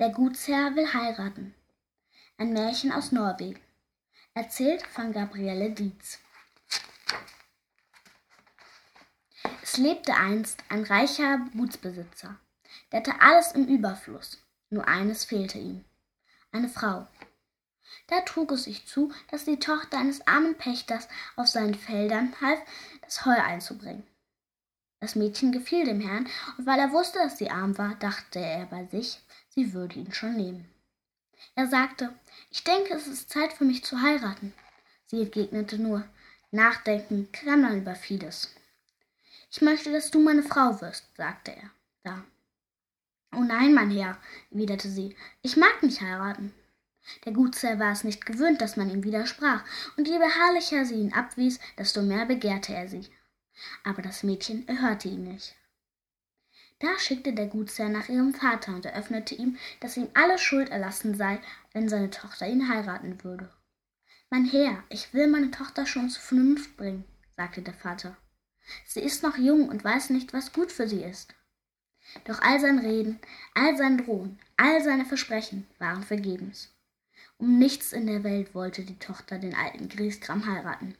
Der Gutsherr will heiraten. Ein Märchen aus Norwegen. Erzählt von Gabriele Dietz. Es lebte einst ein reicher Gutsbesitzer. Der hatte alles im Überfluss. Nur eines fehlte ihm. Eine Frau. Da trug es sich zu, dass die Tochter eines armen Pächters auf seinen Feldern half, das Heu einzubringen. Das Mädchen gefiel dem Herrn, und weil er wusste, dass sie arm war, dachte er bei sich, sie würde ihn schon nehmen. Er sagte, ich denke, es ist Zeit für mich zu heiraten. Sie entgegnete nur, Nachdenken kann man über vieles. Ich möchte, dass du meine Frau wirst, sagte er. Da. Oh nein, mein Herr, erwiderte sie, ich mag nicht heiraten. Der Gutsherr war es nicht gewöhnt, dass man ihm widersprach, und je beharrlicher sie ihn abwies, desto mehr begehrte er sie. Aber das Mädchen erhörte ihn nicht. Da schickte der Gutsherr nach ihrem Vater und eröffnete ihm, dass ihm alle Schuld erlassen sei, wenn seine Tochter ihn heiraten würde. Mein Herr, ich will meine Tochter schon zur Vernunft bringen, sagte der Vater. Sie ist noch jung und weiß nicht, was gut für sie ist. Doch all sein Reden, all sein Drohen, all seine Versprechen waren vergebens. Um nichts in der Welt wollte die Tochter den alten Grieskram heiraten.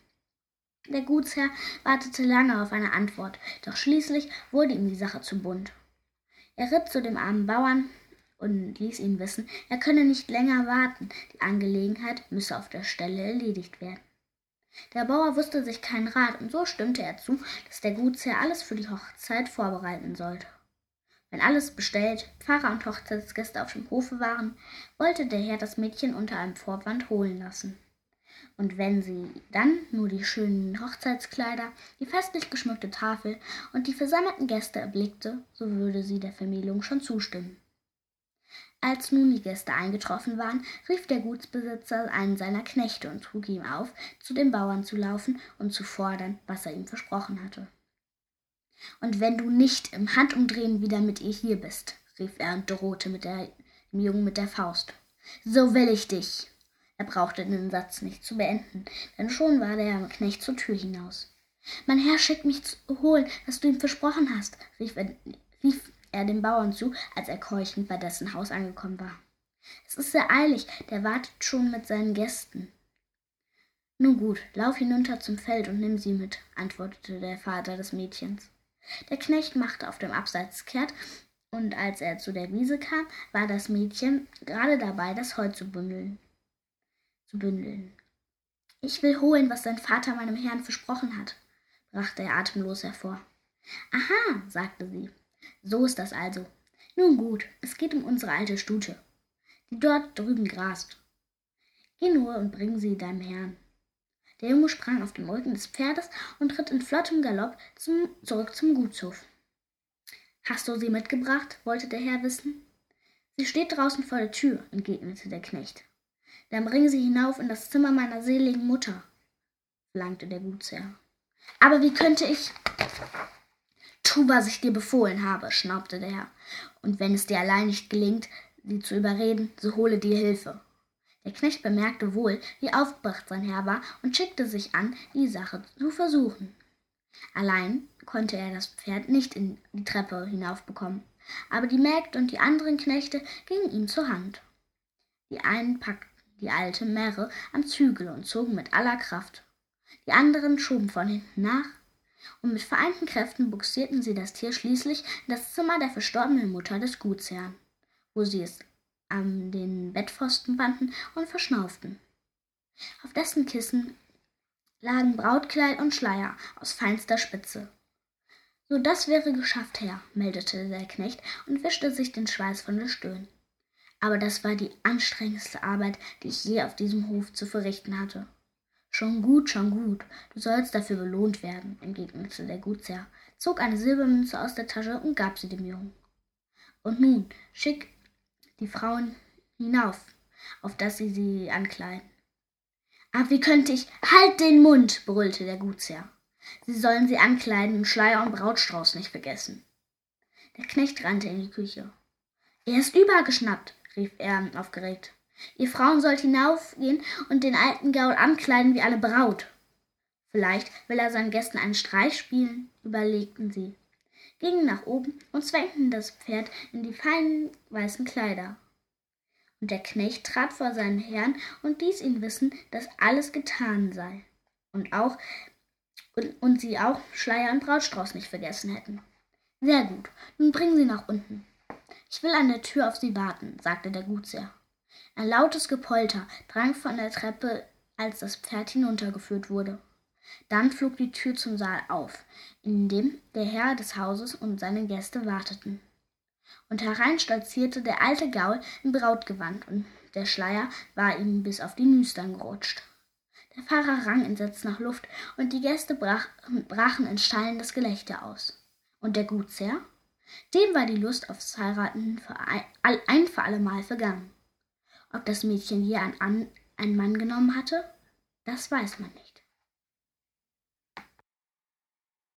Der Gutsherr wartete lange auf eine Antwort, doch schließlich wurde ihm die Sache zu bunt. Er ritt zu dem armen Bauern und ließ ihn wissen, er könne nicht länger warten, die Angelegenheit müsse auf der Stelle erledigt werden. Der Bauer wusste sich keinen Rat, und so stimmte er zu, dass der Gutsherr alles für die Hochzeit vorbereiten sollte. Wenn alles bestellt, Pfarrer und Hochzeitsgäste auf dem Hofe waren, wollte der Herr das Mädchen unter einem Vorwand holen lassen und wenn sie dann nur die schönen Hochzeitskleider, die festlich geschmückte Tafel und die versammelten Gäste erblickte, so würde sie der Vermählung schon zustimmen. Als nun die Gäste eingetroffen waren, rief der Gutsbesitzer einen seiner Knechte und trug ihm auf, zu dem Bauern zu laufen und zu fordern, was er ihm versprochen hatte. Und wenn du nicht im Handumdrehen wieder mit ihr hier bist, rief er und drohte mit der, dem Jungen mit der Faust, so will ich dich. Er brauchte den Satz nicht zu beenden, denn schon war der Knecht zur Tür hinaus. Mein Herr schickt mich zu holen, was du ihm versprochen hast, rief er, rief er dem Bauern zu, als er keuchend bei dessen Haus angekommen war. Es ist sehr eilig, der wartet schon mit seinen Gästen. Nun gut, lauf hinunter zum Feld und nimm sie mit, antwortete der Vater des Mädchens. Der Knecht machte auf dem Abseits kehrt, und als er zu der Wiese kam, war das Mädchen gerade dabei, das Heu zu bündeln zu bündeln. Ich will holen, was dein Vater meinem Herrn versprochen hat, brachte er atemlos hervor. Aha, sagte sie. So ist das also. Nun gut, es geht um unsere alte Stute, die dort drüben grast. Geh nur und bring sie deinem Herrn. Der Junge sprang auf dem Rücken des Pferdes und ritt in flottem Galopp zum, zurück zum Gutshof. Hast du sie mitgebracht? wollte der Herr wissen. Sie steht draußen vor der Tür, entgegnete der Knecht. Dann bring sie hinauf in das Zimmer meiner seligen Mutter, verlangte der Gutsherr. Aber wie könnte ich. Tu, was ich dir befohlen habe, schnaubte der Herr. Und wenn es dir allein nicht gelingt, sie zu überreden, so hole dir Hilfe. Der Knecht bemerkte wohl, wie aufgebracht sein Herr war und schickte sich an, die Sache zu versuchen. Allein konnte er das Pferd nicht in die Treppe hinaufbekommen, aber die Mägde und die anderen Knechte gingen ihm zur Hand. Die einen packten die alte Merre am Zügel und zogen mit aller Kraft. Die anderen schoben von hinten nach, und mit vereinten Kräften buxierten sie das Tier schließlich in das Zimmer der verstorbenen Mutter des Gutsherrn, wo sie es an den Bettpfosten banden und verschnauften. Auf dessen Kissen lagen Brautkleid und Schleier aus feinster Spitze. So das wäre geschafft, Herr, meldete der Knecht und wischte sich den Schweiß von der Stirn aber das war die anstrengendste Arbeit, die ich je auf diesem Hof zu verrichten hatte. Schon gut, schon gut, du sollst dafür belohnt werden, entgegnete der Gutsherr, zog eine Silbermünze aus der Tasche und gab sie dem Jungen. Und nun, schick die Frauen hinauf, auf dass sie sie ankleiden. Aber wie könnte ich. Halt den Mund, brüllte der Gutsherr. Sie sollen sie ankleiden und Schleier und Brautstrauß nicht vergessen. Der Knecht rannte in die Küche. Er ist übergeschnappt, rief er aufgeregt. Ihr Frauen sollt hinaufgehen und den alten Gaul ankleiden wie eine Braut. Vielleicht will er seinen Gästen einen Streich spielen, überlegten sie, gingen nach oben und zwängten das Pferd in die feinen weißen Kleider. Und der Knecht trat vor seinen Herrn und ließ ihn wissen, dass alles getan sei. Und auch und, und sie auch Schleier und Brautstrauß nicht vergessen hätten. Sehr gut, nun bringen Sie nach unten. Ich will an der Tür auf Sie warten, sagte der Gutsherr. Ein lautes Gepolter drang von der Treppe, als das Pferd hinuntergeführt wurde. Dann flog die Tür zum Saal auf, in dem der Herr des Hauses und seine Gäste warteten. Und herein stolzierte der alte Gaul im Brautgewand, und der Schleier war ihm bis auf die Nüstern gerutscht. Der Pfarrer rang entsetzt nach Luft, und die Gäste brach, brachen in schallendes Gelächter aus. Und der Gutsherr? Dem war die Lust aufs Heiraten ein, für allemal vergangen. Ob das Mädchen je einen Mann genommen hatte, das weiß man nicht.